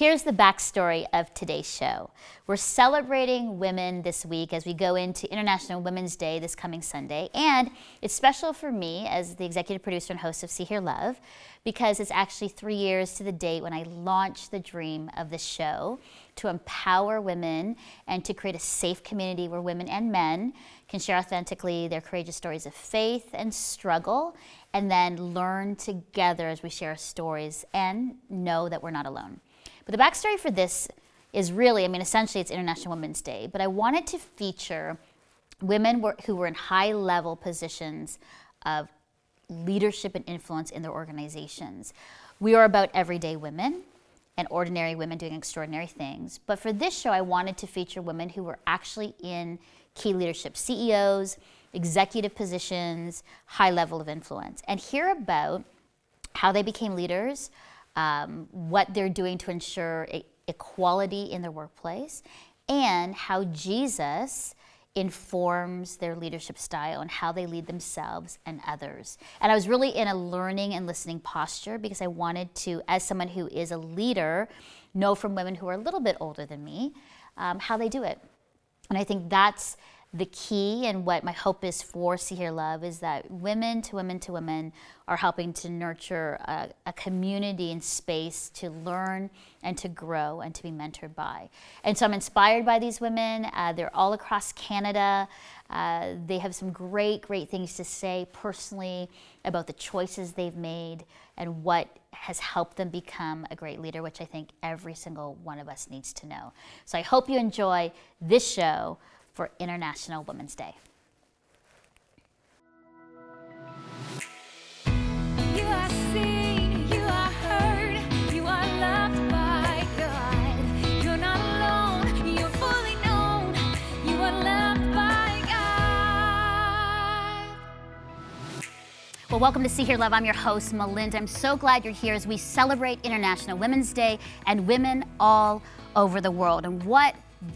Here's the backstory of today's show. We're celebrating women this week as we go into International Women's Day this coming Sunday. And it's special for me as the executive producer and host of See Hear Love because it's actually three years to the date when I launched the dream of the show to empower women and to create a safe community where women and men can share authentically their courageous stories of faith and struggle and then learn together as we share stories and know that we're not alone. But the backstory for this is really, I mean, essentially it's International Women's Day, but I wanted to feature women were, who were in high level positions of leadership and influence in their organizations. We are about everyday women and ordinary women doing extraordinary things. But for this show, I wanted to feature women who were actually in key leadership, CEOs, executive positions, high level of influence, and hear about how they became leaders, um, what they're doing to ensure a, equality in their workplace, and how Jesus informs their leadership style and how they lead themselves and others. And I was really in a learning and listening posture because I wanted to, as someone who is a leader, know from women who are a little bit older than me um, how they do it. And I think that's the key and what my hope is for See Hear Love is that women to women to women are helping to nurture a, a, community and space to learn and to grow and to be mentored by. And so I'm inspired by these women. Uh, they're all across Canada. Uh, they have some great, great things to say personally about the choices they've made and what has helped them become a great leader, which I think every single one of us needs to know. So I hope you enjoy this show for International Women's Day. Well, welcome to See Hear Love. I'm your host, Melinda. I'm so glad you're here as we celebrate International Women's Day and women all over the world. And what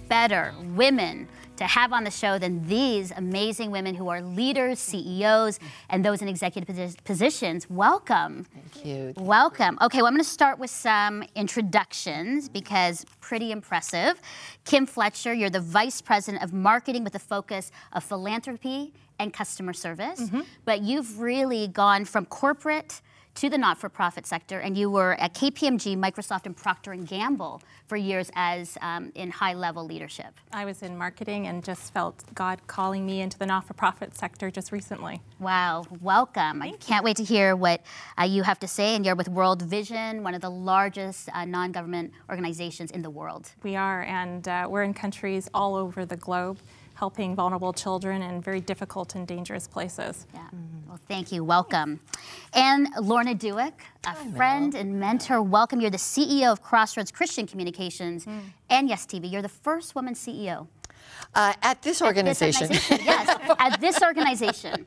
better women to have on the show than these amazing women who are leaders, CEOs, and those in executive positions. Welcome. Thank you. Welcome. Okay, well, I'm going to start with some introductions because pretty impressive. Kim Fletcher, you're the Vice President of Marketing with a focus of philanthropy and customer service, mm-hmm. but you've really gone from corporate to the not-for-profit sector, and you were at KPMG, Microsoft, and Procter and Gamble for years as um, in high-level leadership. I was in marketing and just felt God calling me into the not-for-profit sector just recently. Wow, welcome! Thank I can't you. wait to hear what uh, you have to say. And you're with World Vision, one of the largest uh, non-government organizations in the world. We are, and uh, we're in countries all over the globe helping vulnerable children in very difficult and dangerous places. Yeah. Mm-hmm. Well, thank you. Welcome. And Lorna Dueck, a Hi, friend and mentor. Welcome. You're the CEO of Crossroads Christian Communications mm. and Yes TV. You're the first woman CEO. Uh, at this organization. At this organization. yes, at this organization.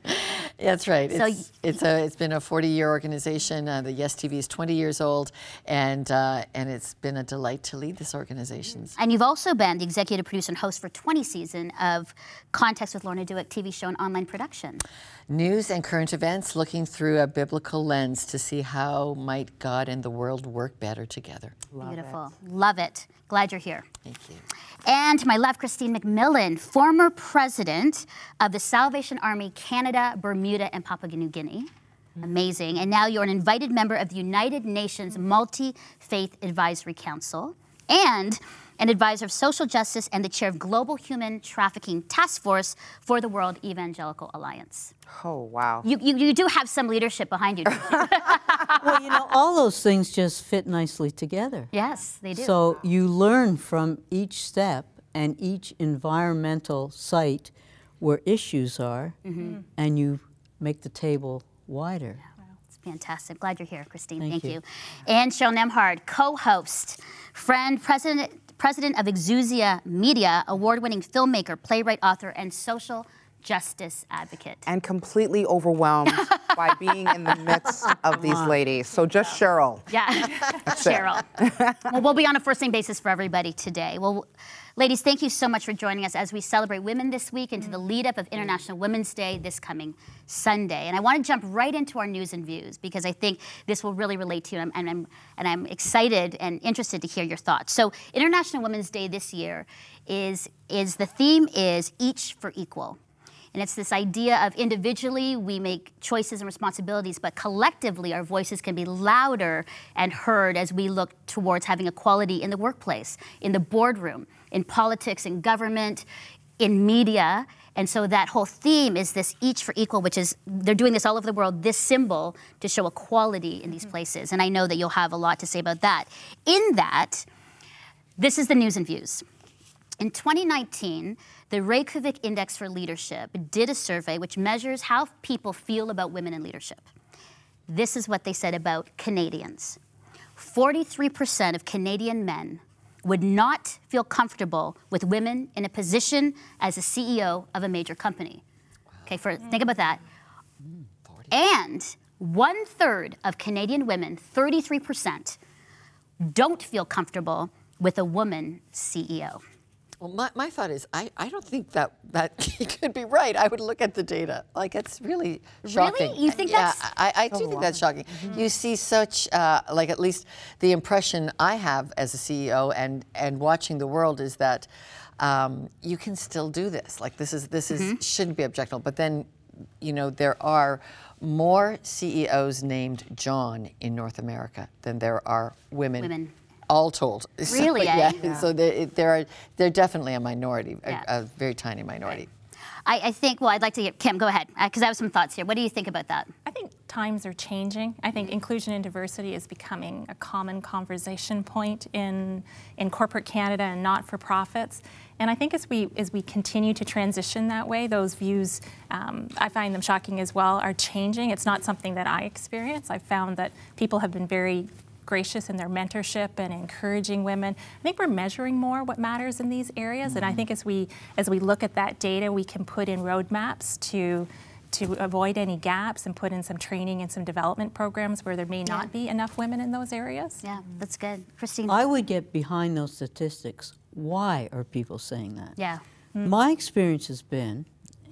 That's right. So it's, it's, a, it's been a 40-year organization. Uh, the Yes TV is 20 years old, and uh, and it's been a delight to lead this organization. And you've also been the executive producer and host for 20 seasons of Context with Lorna Dueck TV show and online production. News and current events, looking through a biblical lens to see how might God and the world work better together. Love Beautiful. It. Love it. Glad you're here. Thank you. And to my left, Christine MacMillan, former president of the Salvation Army Canada, Bermuda, and Papua New Guinea. Amazing. And now you're an invited member of the United Nations Multi Faith Advisory Council and an advisor of social justice and the chair of Global Human Trafficking Task Force for the World Evangelical Alliance. Oh, wow. You, you, you do have some leadership behind you. well, you know, all those things just fit nicely together. Yes, they do. So you learn from each step and each environmental site where issues are, mm-hmm. and you make the table wider. It's fantastic. Glad you're here, Christine. Thank, Thank you. you. And Cheryl Nembhard, co-host, friend, president, president of Exousia Media, award-winning filmmaker, playwright, author, and social justice advocate. And completely overwhelmed by being in the midst of these ladies. So just Cheryl. Yeah, Cheryl. well, we'll be on a first name basis for everybody today. Well, ladies, thank you so much for joining us as we celebrate women this week into the mm-hmm. lead up of International Women's Day this coming Sunday. And I want to jump right into our news and views because I think this will really relate to you, and I'm, and I'm, and I'm excited and interested to hear your thoughts. So, International Women's Day this year is, is the theme is each for equal. And it's this idea of individually we make choices and responsibilities, but collectively our voices can be louder and heard as we look towards having equality in the workplace, in the boardroom, in politics, in government, in media. And so that whole theme is this each for equal, which is they're doing this all over the world, this symbol to show equality in these mm-hmm. places. And I know that you'll have a lot to say about that. In that, this is the news and views. In 2019, the Reykjavik Index for Leadership did a survey which measures how people feel about women in leadership. This is what they said about Canadians 43% of Canadian men would not feel comfortable with women in a position as a CEO of a major company. Okay, for, think about that. And one third of Canadian women, 33%, don't feel comfortable with a woman CEO. Well, my, my thought is, I, I don't think that that he could be right. I would look at the data. Like, it's really shocking. Really? You think yeah, that's- I, I do think that's shocking. You see such, uh, like, at least the impression I have as a CEO and, and watching the world is that um, you can still do this. Like, this is this is shouldn't be objectionable. But then, you know, there are more CEOs named John in North America than there are women. Women. All told. So, Really, yeah, eh? So there, there are they're definitely a minority, a- Yeah. a, very tiny minority. I, I think, well, I'd like to get Kim, go ahead, because I have some thoughts here. What do you think about that? I think times are changing. I think inclusion and diversity is becoming a common conversation point in in corporate Canada and not for profits. And I think as we as we continue to transition that way, those views, um, I find them shocking as well, are changing. It's not something that I experience. I've found that people have been very gracious in their mentorship and encouraging women. I think we're measuring more what matters in these areas, and I mm-hmm. think as we as we look at that data, we can put in roadmaps to to avoid any gaps and put in some training and some development programs where there may not be enough women in those areas. Yeah, that's good. Christine? I would get behind those statistics. Why are people saying that? yeah. Mm. My experience has been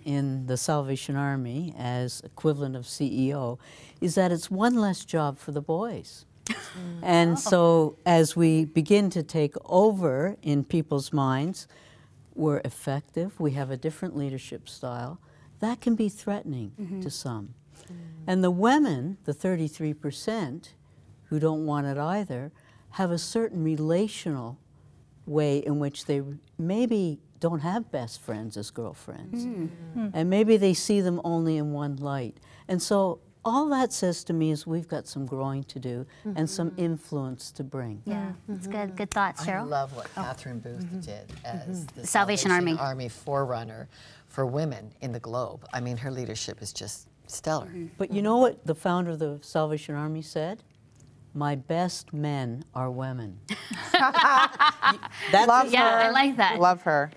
in the Salvation Army as equivalent of CEO is that it's one less job for the boys. And so as we begin to take over in people's minds, we're effective, we have a different leadership style, that can be threatening mm-hmm. to some. Mm. And the women, the 33% who don't want it either, have a certain relational way in which they maybe don't have best friends as girlfriends. Mm. Mm. And maybe they see them only in one light. And so all that says to me is we've got some growing to do and some mm-hmm. influence to bring. Yeah, mm-hmm. that's good. Good thoughts, Cheryl. I Cheryl. love what oh. Catherine Booth mm-hmm. did as the Salvation Army. Army forerunner for women in the globe. I mean, her leadership is just stellar. But you know what the founder of the Salvation Army said? My best men are women. That's Love Yeah, her. I like that. Love her.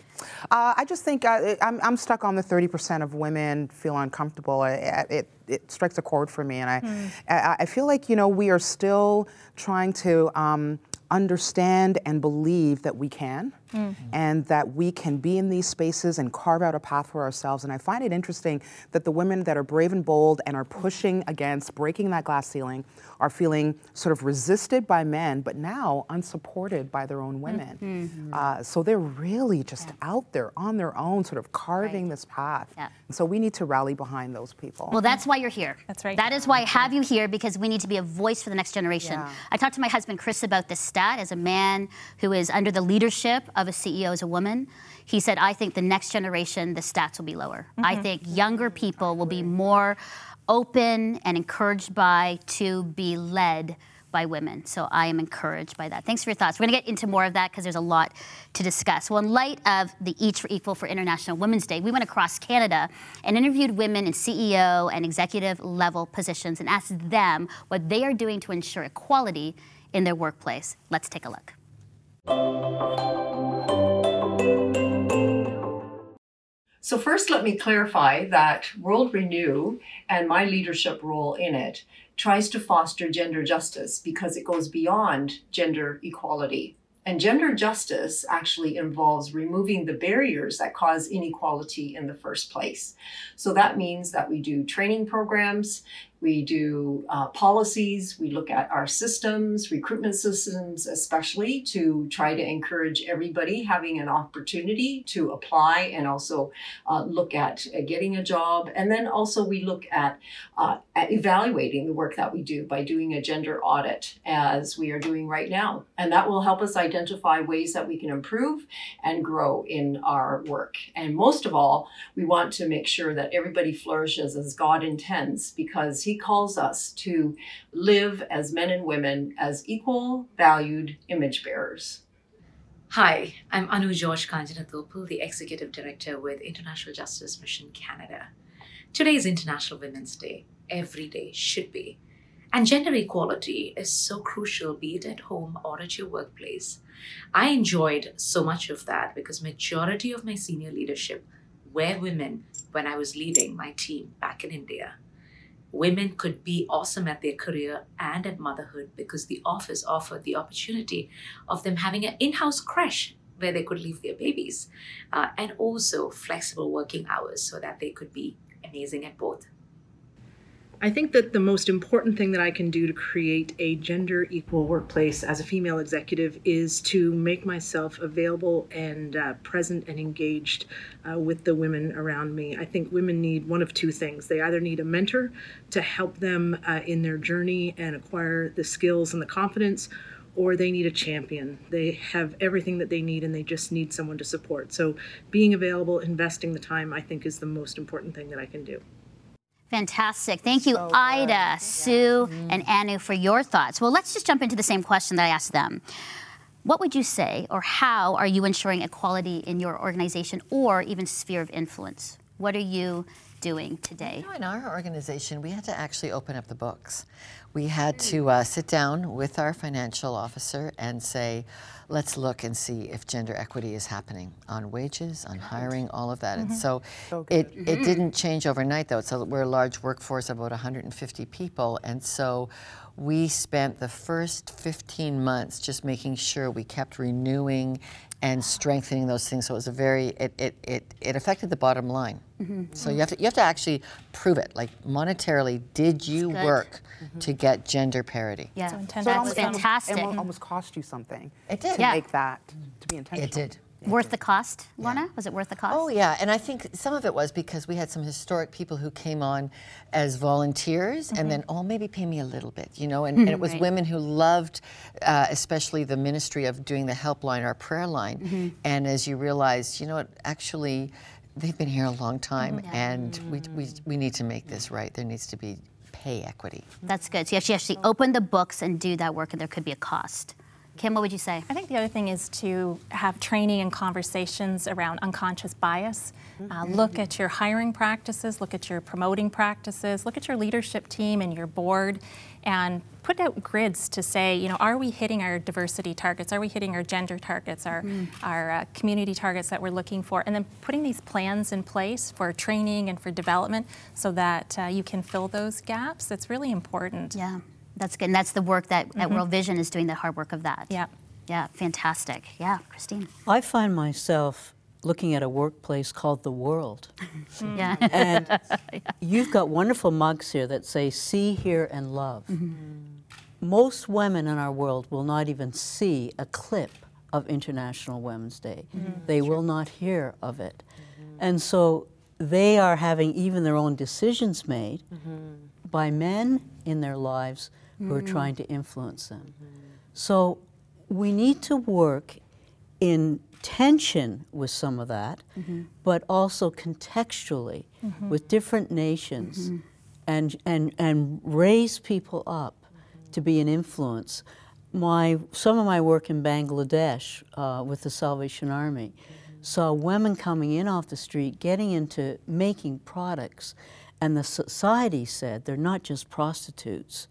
Uh, I just think uh, I'm, I'm stuck on the 30% of women feel uncomfortable. It, it, it strikes a chord for me, and I, I, I feel like you know we are still trying to um, understand and believe that we can, Mm. and that we can be in these spaces and carve out a path for ourselves. And I find it interesting that the women that are brave and bold and are pushing against breaking that glass ceiling are feeling sort of resisted by men, but now unsupported by their own women. Mm-hmm. Mm-hmm. Uh, so they're really just out there on their own, sort of carving this path. Yeah. And so we need to rally behind those people. Well, that's why you're here. That's right. That is why I have you here because we need to be a voice for the next generation. Yeah. I talked to my husband Chris about this stat as a man who is under the leadership of a CEO as a woman. He said, I think the next generation, the stats will be lower. Mm-hmm. I think younger people will be more open and encouraged by to be led by women. So I am encouraged by that. Thanks for your thoughts. We're going to get into more of that because there's a lot to discuss. Well, in light of the Each for Equal for International Women's Day, we went across Canada and interviewed women in CEO and executive level positions and asked them what they are doing to ensure equality in their workplace. Let's take a look. So, first, let me clarify that World Renew and my leadership role in it tries to foster gender justice because it goes beyond gender equality. And gender justice actually involves removing the barriers that cause inequality in the first place. So that means that we do training programs, we do uh, policies, we look at our systems, recruitment systems, especially to try to encourage everybody having an opportunity to apply and also uh, look at uh, getting a job. And then also we look at, uh, at evaluating the work that we do by doing a gender audit, as we are doing right now. And that will help us identify ways that we can improve and grow in our work. And most of all, we want to make sure that everybody flourishes as God intends because he calls us to live as men and women as equal, valued image bearers. Hi, I'm Anu George Kanjanathopul, the Executive Director with International Justice Mission Canada. Today is International Women's Day. Every day should be. And gender equality is so crucial, be it at home or at your workplace. I enjoyed so much of that because majority of my senior leadership were women when I was leading my team back in India women could be awesome at their career and at motherhood because the office offered the opportunity of them having an in house crèche where they could leave their babies uh, and also flexible working hours so that they could be amazing at both. I think that the most important thing that I can do to create a gender equal workplace as a female executive is to make myself available and uh, present and engaged uh, with the women around me. I think women need one of two things. They either need a mentor to help them uh, in their journey and acquire the skills and the confidence, or they need a champion. They have everything that they need and they just need someone to support. So, being available, investing the time, I think is the most important thing that I can do. Fantastic. Thank you, so Ida, yeah. Sue, mm. and Anu for your thoughts. Well, let's just jump into the same question that I asked them. What would you say, or how are you ensuring equality in your organization or even sphere of influence? What are you doing today? You know, in our organization, we had to actually open up the books. We had to uh, sit down with our financial officer and say, let's look and see if gender equity is happening on wages, on hiring, all of that. Mm-hmm. And so, so it, mm-hmm. it didn't change overnight, though. So we're a large workforce of about 150 people. And so we spent the first 15 months just making sure we kept renewing and strengthening those things. So it was a very it it it, it affected the bottom line. Mm-hmm. So you have to you have to actually prove it. Like monetarily, did you work mm-hmm. to get gender parity? Yeah, so, so that's fantastic. It almost cost you something. It did to yeah. make that to be intentional. It did. Worth the cost, Lorna? Yeah. Was it worth the cost? Oh yeah, and I think some of it was because we had some historic people who came on as volunteers, mm-hmm. and then oh maybe pay me a little bit, you know, and, and it was right. women who loved, uh, especially the ministry of doing the helpline, our prayer line, mm-hmm. and as you realize, you know what, actually, they've been here a long time, yeah. and we, we we need to make this right. There needs to be pay equity. That's good. So you actually open the books and do that work, and there could be a cost. Kim, what would you say? I think the other thing is to have training and conversations around unconscious bias. Uh, mm-hmm. look at your hiring practices, look at your promoting practices, look at your leadership team and your board, and put out grids to say, you know, are we hitting our diversity targets? Are we hitting our gender targets, our, mm. our uh, community targets that we're looking for? And then putting these plans in place for training and for development so that uh, you can fill those gaps. It's really important. Yeah. That's good. And that's the work that, mm-hmm. World Vision is doing the hard work of that. Yeah. Yeah, fantastic. Yeah, Christine. I find myself looking at a workplace called the world. Mm-hmm. yeah. And yeah. you've got wonderful mugs here that say see, hear, and love. Mm-hmm. Most women in our world will not even see a clip of International Women's Day. Mm-hmm. They will not hear of it. Mm-hmm. And so they are having even their own decisions made mm-hmm. by men in their lives who are trying to influence them. So we need to work in tension with some of that, mm-hmm. but also contextually mm-hmm. with different nations mm-hmm. and, and, and raise people up to be an influence. My, some of my work in Bangladesh uh, with the Salvation Army saw women coming in off the street, getting into making products, and the society said they're not just prostitutes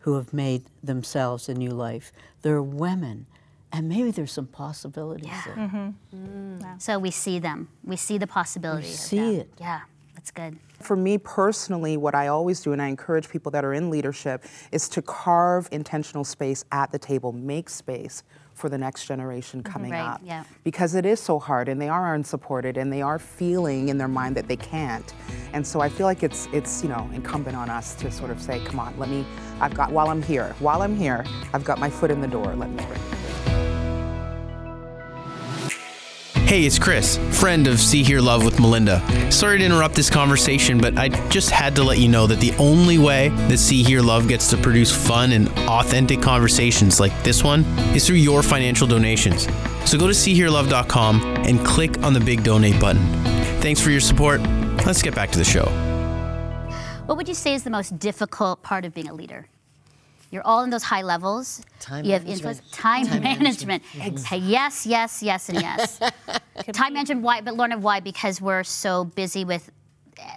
who have made themselves a new life. They're women and maybe there's some possibilities there. Mm-hmm. Mm. So we see them. We see the possibility. of see them. it. Yeah, that's good. For me personally, what I always do, and I encourage people that are in leadership, is to carve intentional space at the table, make space for the next generation mm-hmm, coming Right, up. yeah. Because it is so hard, and they are unsupported, and they are feeling in their mind that they can't. And so I feel like it's it's you know incumbent on us to sort of say, come on, let me. I've got while I'm here, while I'm here, I've got my foot in the door. Let me Hey, it's Chris, friend of See Hear Love with Melinda. Sorry to interrupt this conversation, but I just had to let you know that the only way that See Hear Love gets to produce fun and authentic conversations like this one is through your financial donations. So go to SeeHearLove.com and click on the big donate button. Thanks for your support. Let's get back to the show. What would you say is the most difficult part of being a leader? You're all in those high levels. Time you have management. influence. Time, Time management. Hey, yes, yes, yes, and yes. time management. Why? But Lorna, why? Because we're so busy with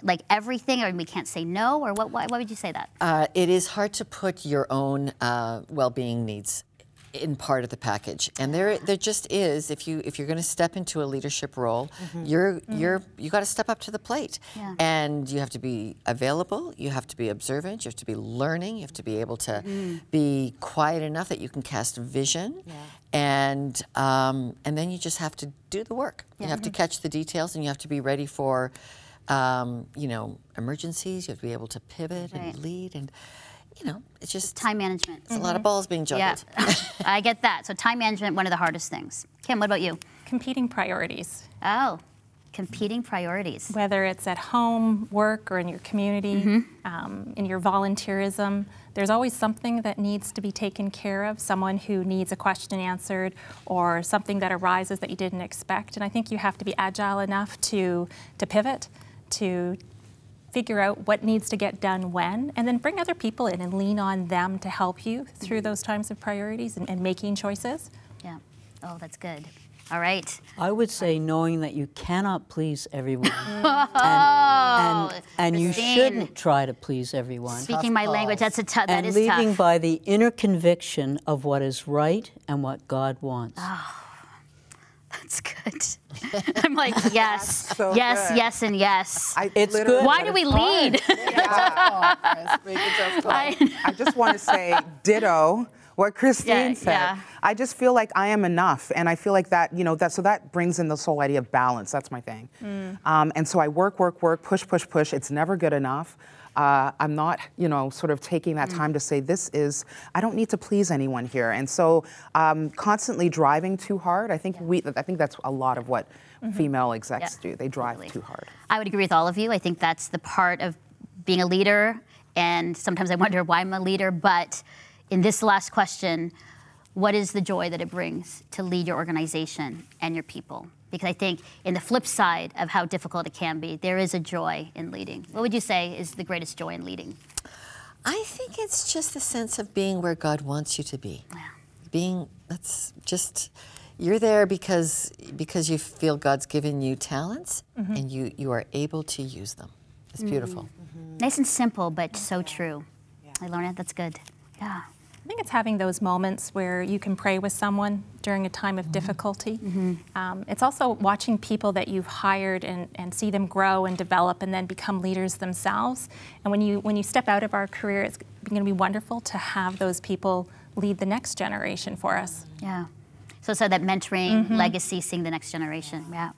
like everything, or we can't say no, or what? Why, why would you say that? Uh, it is hard to put your own uh, well-being needs in part of the package, and there there just is. If you if you're going to step into a leadership role, you're you're you got to step up to the plate, Yeah. and you have to be available. You have to be observant. You have to be learning. You have to be able to be quiet enough that you can cast vision, and um, and then you just have to do the work. You have to catch the details, and you have to be ready for. Um, you know, emergencies. You have to be able to pivot Right. and lead, and you know, it's just Time management. it's a lot of balls being juggled. Yeah. I get that. So time management, one of the hardest things. Kim, what about you? Competing priorities, Oh, competing priorities. whether it's at home, work, or in your community, um, in your volunteerism, there's always something that needs to be taken care of, someone who needs a question answered, or something that arises that you didn't expect. And I think you have to be agile enough to, to pivot, to figure out what needs to get done when, and then bring other people in and lean on them to help you through mm-hmm. those times of priorities and, and making choices. Yeah. Oh, that's good. All right. I would say knowing that you cannot please everyone, Oh, and, and, and you shouldn't try to please everyone. Speaking my language, that's a tough. That and is leading by the inner conviction of what is right and what God wants. Ah. That's good. I'm like, yes, so yes, good. yes, and yes. I It's good. Why do we lead? I, I just want to say ditto what Christine Yeah, said. yeah. I just feel like I am enough, and I feel like that, you know, that so that brings in this whole idea of balance. That's my thing. Mm. Um, and so I work, work, work, push, push, push. It's never good enough. Uh, I'm not, you know, sort of taking Mm. that time to say this is. I don't need to please anyone here, and so um, constantly driving too hard. I think we. I think that's a lot of what female execs Mm-hmm. Yeah, do. They drive totally. too hard. I would agree with all of you. I think that's the part of being a leader, and sometimes I wonder why I'm a leader. But in this last question, what is the joy that it brings to lead your organization and your people? Because I think in the flip side of how difficult it can be, there is a joy in leading. What would you say is the greatest joy in leading? I think it's just the sense of being where God wants you to be. Yeah. Being that's just you're there because because you feel God's given you talents Mm-hmm. and you you are able to use them. It's beautiful. Nice and simple, but so true. I learned it. That's good. Yeah. I think it's having those moments where you can pray with someone during a time of mm-hmm. difficulty. Mm-hmm. Um, it's also watching people that you've hired and, and see them grow and develop and then become leaders themselves. And when you when you step out of our career, it's going to be wonderful to have those people lead the next generation for us. Yeah. So, so that mentoring mm-hmm. legacy, seeing the next generation. Yeah.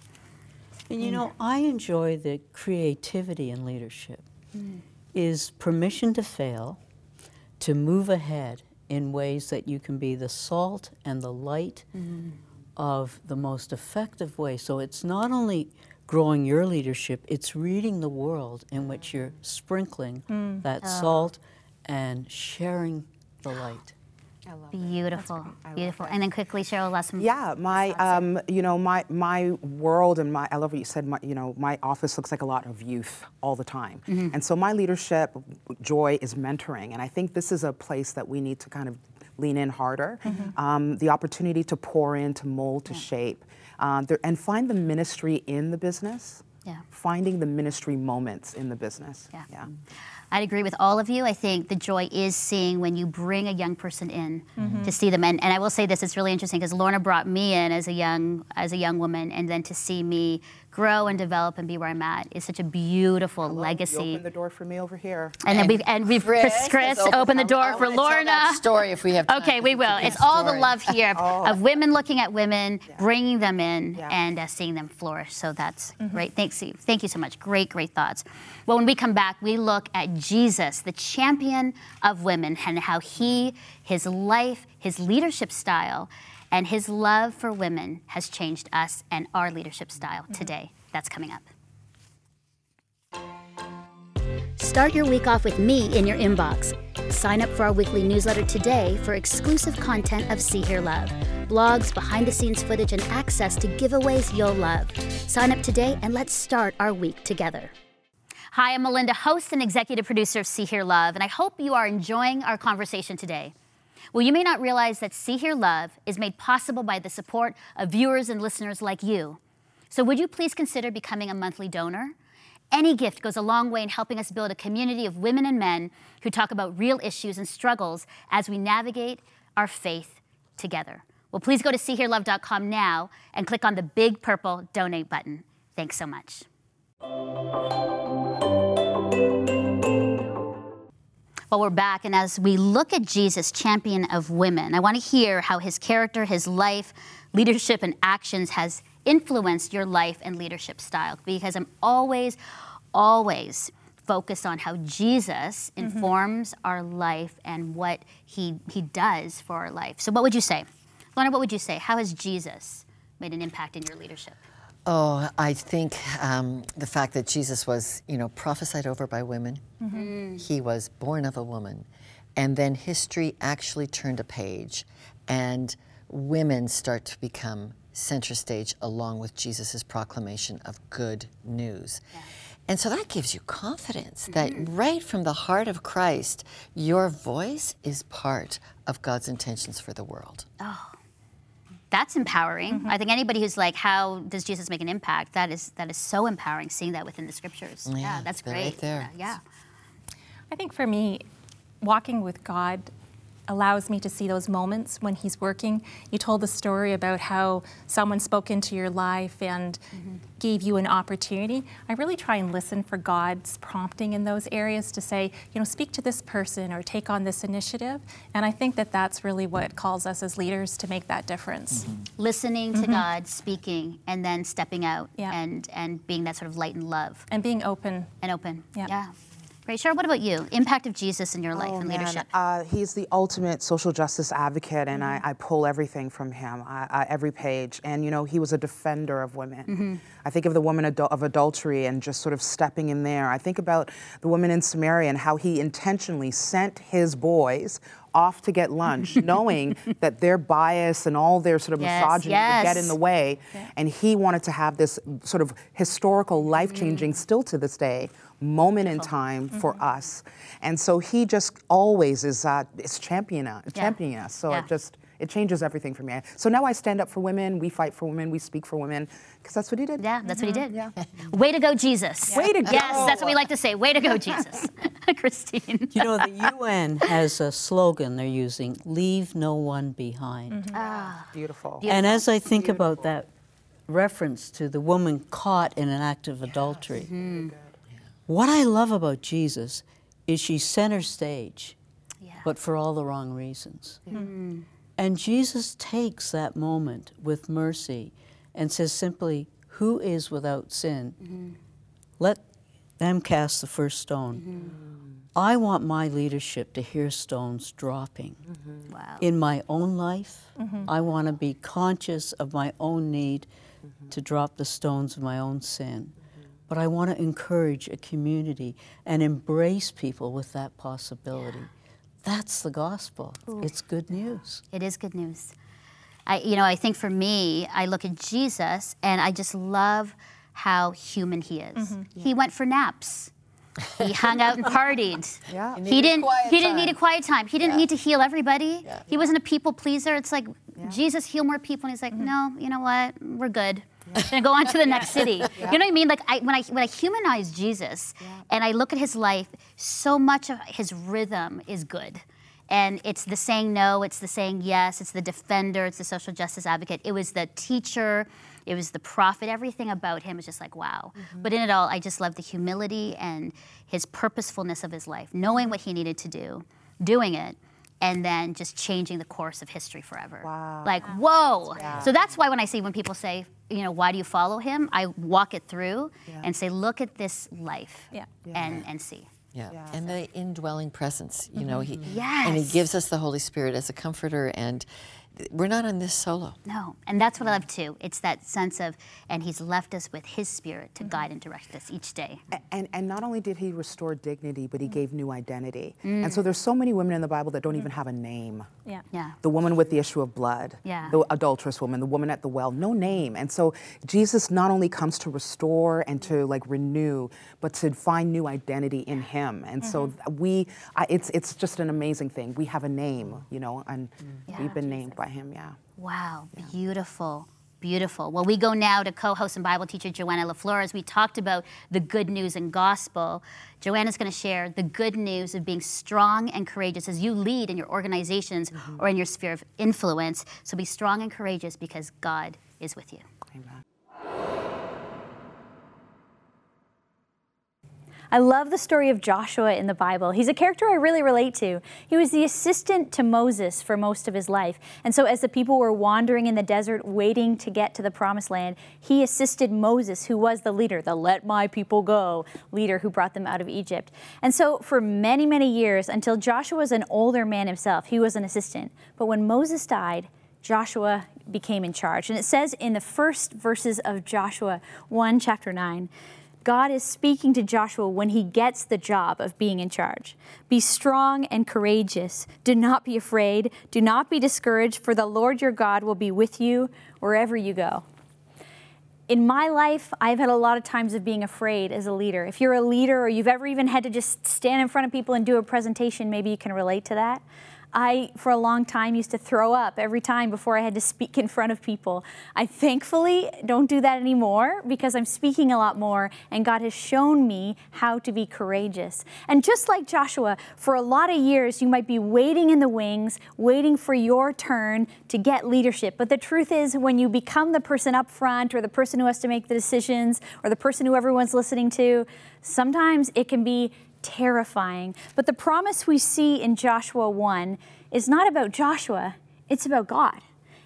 And you know, I enjoy the creativity in leadership. Mm. Is permission to fail, to move ahead in ways that you can be the salt and the light mm-hmm. of the most effective way. So it's not only growing your leadership, it's reading the world in which you're sprinkling mm. that ah. salt and sharing the light. Beautiful. Beautiful. And then quickly, Cheryl, last one. Yeah, my um, you know my my world and my I love what you said. My, you know my office looks like a lot of youth all the time, and so my leadership joy is mentoring, and I think this is a place that we need to kind of lean in harder. Um, the opportunity to pour in, to mold, to shape, um, there, and find the ministry in the business. Yeah. Finding the ministry moments in the business. Yeah. Yeah. I'd agree with all of you. I think the joy is seeing when you bring a young person in mm-hmm. to see them. And, and I will say this: it's really interesting because Lorna brought me in as a young as a young woman, and then to see me grow and develop and be where I'm at is such a beautiful You legacy. opened the door for me over here. And then we've and we've Chris, has Chris opened- opened the I door for wanna tell Lorna. that story if we have time. Okay, we will. good It's all the love here of, of women looking at women, bringing them in, Yeah. and uh, seeing them flourish. So that's great. Thanks, you. Thank you so much. Great, great thoughts. Well, when we come back, we look at Jesus, the champion of women, and how he, his life, his leadership style, and his love for women has changed us and our leadership style today. That's coming up. Start your week off with me in your inbox. Sign up for our weekly newsletter today for exclusive content of See Hear Love, blogs, behind the scenes footage, and access to giveaways you'll love. Sign up today and let's start our week together. Hi, I'm Melinda, host and executive producer of See Hear Love, and I hope you are enjoying our conversation today. Well, you may not realize that See Hear Love is made possible by the support of viewers and listeners like you. So, would you please consider becoming a monthly donor? Any gift goes a long way in helping us build a community of women and men who talk about real issues and struggles as we navigate our faith together. Well, please go to seehearlove.com now and click on the big purple donate button. Thanks so much. Well, we're back, and as we look at Jesus, champion of women, I want to hear how his character, his life, leadership, and actions has influenced your life and leadership style. Because I'm always, always focused on how Jesus mm-hmm. informs our life and what he, he does for our life. So, what would you say? Lorna, what would you say? How has Jesus made an impact in your leadership? Oh, I think um, the fact that Jesus was, you know, prophesied over by women. He was born of a woman, and then history actually turned a page, and women start to become center stage along with Jesus' proclamation of good news. And so that gives you confidence that right from the heart of Christ, your voice is part of God's intentions for the world. That's empowering. Mm-hmm. I think anybody who's like, "How does Jesus make an impact?" That is that is so empowering. Seeing that within the scriptures. Yeah, that's great. right there. Yeah. I think for me, walking with God allows me to see those moments when He's working. You told the story about how someone spoke into your life and mm-hmm. gave you an opportunity. I really try and listen for God's prompting in those areas to say, you know, speak to this person or take on this initiative. And I think that that's really what calls us as leaders to make that difference. Mm-hmm. listening to mm-hmm. God, speaking, and then stepping out Yeah. and and being that sort of light and love And being open. and open. Yeah. Yeah. Great. Cheryl, what about you? Impact of Jesus in your life Oh, and man. leadership. Uh, he's the ultimate social justice advocate, and I, mm-hmm. I pull everything from him, I, I, every page. And you know, he was a defender of women. Mm-hmm. I think of the woman adul- of adultery and just sort of stepping in there. I think about the woman in Samaria and how he intentionally sent his boys off to get lunch, knowing that their bias and all their sort of Yes, misogyny would get in the way. And he wanted to have this sort of historical, life changing, mm. still to this day, moment in time for mm-hmm. us. And so he just always is, uh, is champion, uh, championing us. So Yeah. it just, it changes everything for me. So now I stand up for women, we fight for women, we speak for women, because that's what he did. yeah, that's what he mm-hmm. did. Yeah. Way to go, Jesus. Way to go. Yes, that's what we like to say. Way to go, Jesus. Christine. You know, the UN has a slogan they're using leave no one behind. Mm-hmm. Ah. Beautiful. And as I think about that reference to the woman caught in an act of adultery, what I love about Jesus is she's center stage, Yeah. but for all the wrong reasons. Mm-hmm. And Jesus takes that moment with mercy and says simply, Who is without sin? Mm-hmm. Let them cast the first stone. Mm-hmm. I want my leadership to hear stones dropping Wow. in my own life. I want to be conscious of my own need to drop the stones of my own sin. But I want to encourage a community and embrace people with that possibility. That's the gospel. It's good news. It is good news. I, you know, I think for me, I look at Jesus and I just love how human he is. Mm-hmm. He went for naps. He hung out and partied. Yeah. He He, didn't. He didn't need a quiet time. He didn't Yeah. need to heal everybody. Yeah. He wasn't a people pleaser. It's like Jesus heal more people, and he's like, mm-hmm. no, you know what? We're good. Gonna go on to the next city. You know what I mean? Like I, when I when I humanize Jesus and I look at his life, so much of his rhythm is good. And it's the saying no, it's the saying yes, it's the defender, it's the social justice advocate. It was the teacher, it was the prophet. Everything about him is just like wow. Mm-hmm. But in it all, I just love the humility and his purposefulness of his life, knowing what he needed to do, doing it, and then just changing the course of history forever. Wow. Like, whoa. So that's why when I see when people say, you know, why do you follow him? I walk it through and say, look at this life Yeah. And, and see. Yeah. And the indwelling presence, you know, he Yes. and he gives us the Holy Spirit as a comforter and we're not on this solo. No, and that's what I love too. It's that sense of, and He's left us with His Spirit to Mm-hmm. guide and direct us each day. A- And, and not only did he restore dignity, but he gave new identity. Mm. And so there's so many women in the Bible that don't even have a name. Yeah. Yeah. The woman with the issue of blood, Yeah. the adulterous woman, the woman at the well, no name. And so Jesus not only comes to restore and to like renew, but to find new identity in him. And so Mm-hmm. we, I, it's, it's just an amazing thing. We have a name, you know, and Yeah. we've been named by him, yeah. Wow, beautiful, beautiful. Well, we go now to co-host and Bible teacher Joanna LaFleur as we talked about the good news and gospel. Joanna's going to share the good news of being strong and courageous as you lead in your organizations Mm-hmm. or in your sphere of influence. So be strong and courageous because God is with you. Amen. I love the story of Joshua in the Bible. He's a character I really relate to. He was the assistant to Moses for most of his life. And so, as the people were wandering in the desert waiting to get to the promised land, he assisted Moses, who was the leader, the let my people go leader who brought them out of Egypt. And so, for many, many years, until Joshua was an older man himself, he was an assistant. But when Moses died, Joshua became in charge. And it says in the first verses of Joshua 1, chapter 9, God is speaking to Joshua when he gets the job of being in charge. Be strong and courageous. Do not be afraid. Do not be discouraged, for the Lord your God will be with you wherever you go. In my life, I've had a lot of times of being afraid as a leader. If you're a leader or you've ever even had to just stand in front of people and do a presentation, maybe you can relate to that. I, for a long time, used to throw up every time before I had to speak in front of people. I thankfully don't do that anymore because I'm speaking a lot more, and God has shown me how to be courageous. And just like Joshua, for a lot of years, you might be waiting in the wings, waiting for your turn to get leadership. But the truth is, when you become the person up front, or the person who has to make the decisions, or the person who everyone's listening to, sometimes it can be terrifying. But the promise we see in Joshua 1 is not about Joshua, it's about God.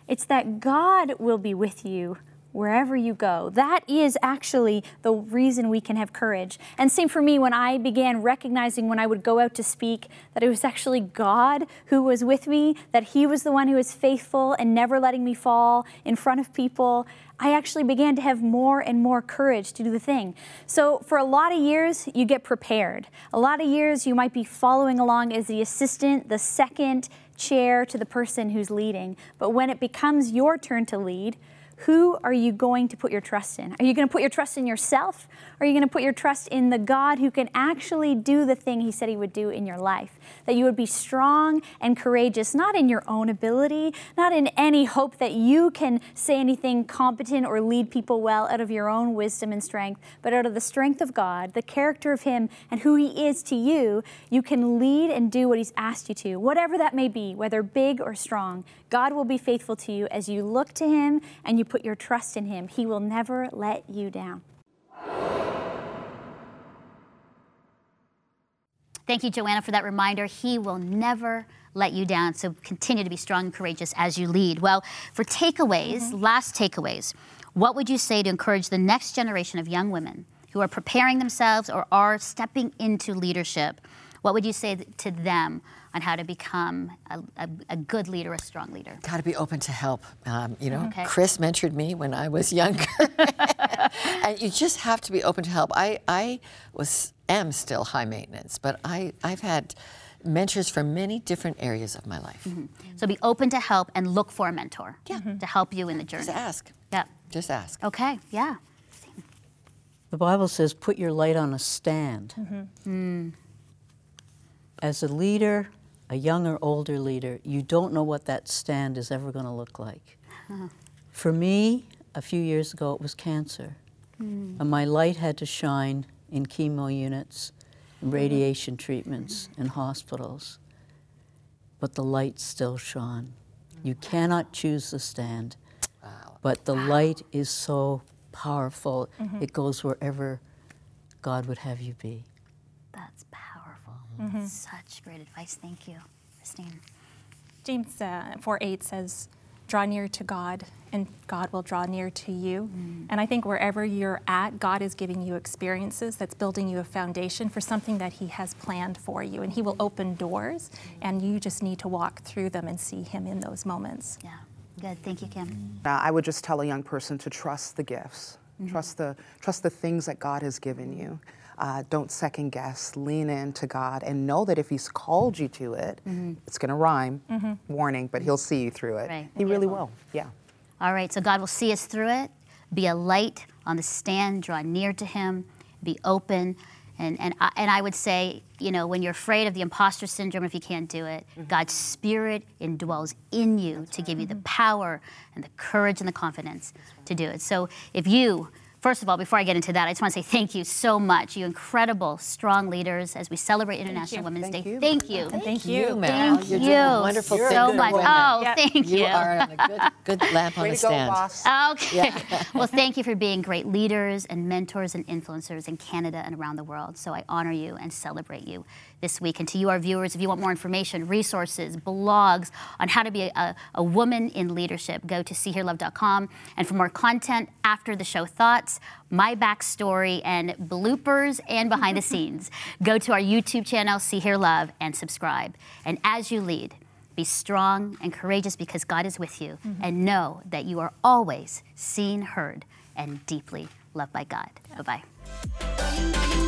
It's that God will be with you wherever you go. That is actually the reason we can have courage. And same for me when I began recognizing when I would go out to speak that it was actually God who was with me, that He was the one who was faithful and never letting me fall in front of people. I actually began to have more and more courage to do the thing. So, for a lot of years, you get prepared. A lot of years, you might be following along as the assistant, the second chair to the person who's leading. But when it becomes your turn to lead, who are you going to put your trust in? Are you going to put your trust in yourself? Or are you going to put your trust in the God who can actually do the thing He said He would do in your life? That you would be strong and courageous, not in your own ability, not in any hope that you can say anything competent or lead people well out of your own wisdom and strength, but out of the strength of God, the character of Him, and who He is to you, you can lead and do what He's asked you to, whatever that may be, whether big or strong. God will be faithful to you as you look to Him and you put your trust in Him. He will never let you down. Thank you, Joanna, for that reminder. He will never let you down. So continue to be strong and courageous as you lead. Well, for takeaways, mm-hmm. last takeaways, what would you say to encourage the next generation of young women who are preparing themselves or are stepping into leadership? What would you say to them on how to become a, a, a good leader, a strong leader? Got to be open to help. Um, you know, Okay. Chris mentored me when I was younger, and you just have to be open to help. I, I was am still high maintenance, but I, I've had mentors from many different areas of my life. Mm-hmm. So be open to help and look for a mentor yeah. Mm-hmm. to help you in the journey. Just ask. Yeah. Just ask. Okay. Yeah. The Bible says, put your light on a stand. Mm-hmm. As a leader, a young or older leader, you don't know what that stand is ever going to look like. Uh-huh. For me, a few years ago it was cancer. Hmm. And my light had to shine in chemo units, in radiation treatments, in hospitals. But the light still shone. You mm-hmm. cannot choose the stand. But the light is so powerful, mm-hmm. it goes wherever God would have you be. That's powerful. Mm-hmm. Such great advice. Thank you, Christine. James uh, 4 8 says, Draw near to God, and God will draw near to you. And I think wherever you're at, God is giving you experiences that's building you a foundation for something that He has planned for you. And He will open doors, and you just need to walk through them and see Him in those moments. Yeah. Good. Thank you, Kim. Uh, I would just tell a young person to trust the gifts, trust the trust the things that God has given you. Uh, don't second guess. Lean into God and know that if He's called you to it, mm-hmm. it's going to rhyme. Mm-hmm. Warning, but He'll see you through it. Right. He really will. Yeah. All right, so God will see us through it. Be a light on the stand, draw near to Him, be open. And, and, I, and I would say, you know, when you're afraid of the imposter syndrome, if you can't do it, mm-hmm. God's Spirit indwells in you to give you the power and the courage and the confidence to do it. So if you, First of all, before I get into that, I just want to say thank you so much, you incredible, strong leaders, as we celebrate International Women's Thank Day. you. Thank you. And thank you. Mel. Thank You're you doing wonderful so things for much. women. Oh, Yeah. thank you. You are on a good, good lamp on Way the to go, stand. boss. Okay. well, thank you for being great leaders and mentors and influencers in Canada and around the world. So I honor you and celebrate you this week. And to you, our viewers, if you want more information, resources, blogs on how to be a, a woman in leadership, go to seehearlove.com. And for more content, after the show thoughts, my backstory, and bloopers and behind the scenes, go to our YouTube channel, See Hear Love, and subscribe. And as you lead, be strong and courageous because God is with you, mm-hmm. and know that you are always seen, heard, and deeply loved by God. Bye bye.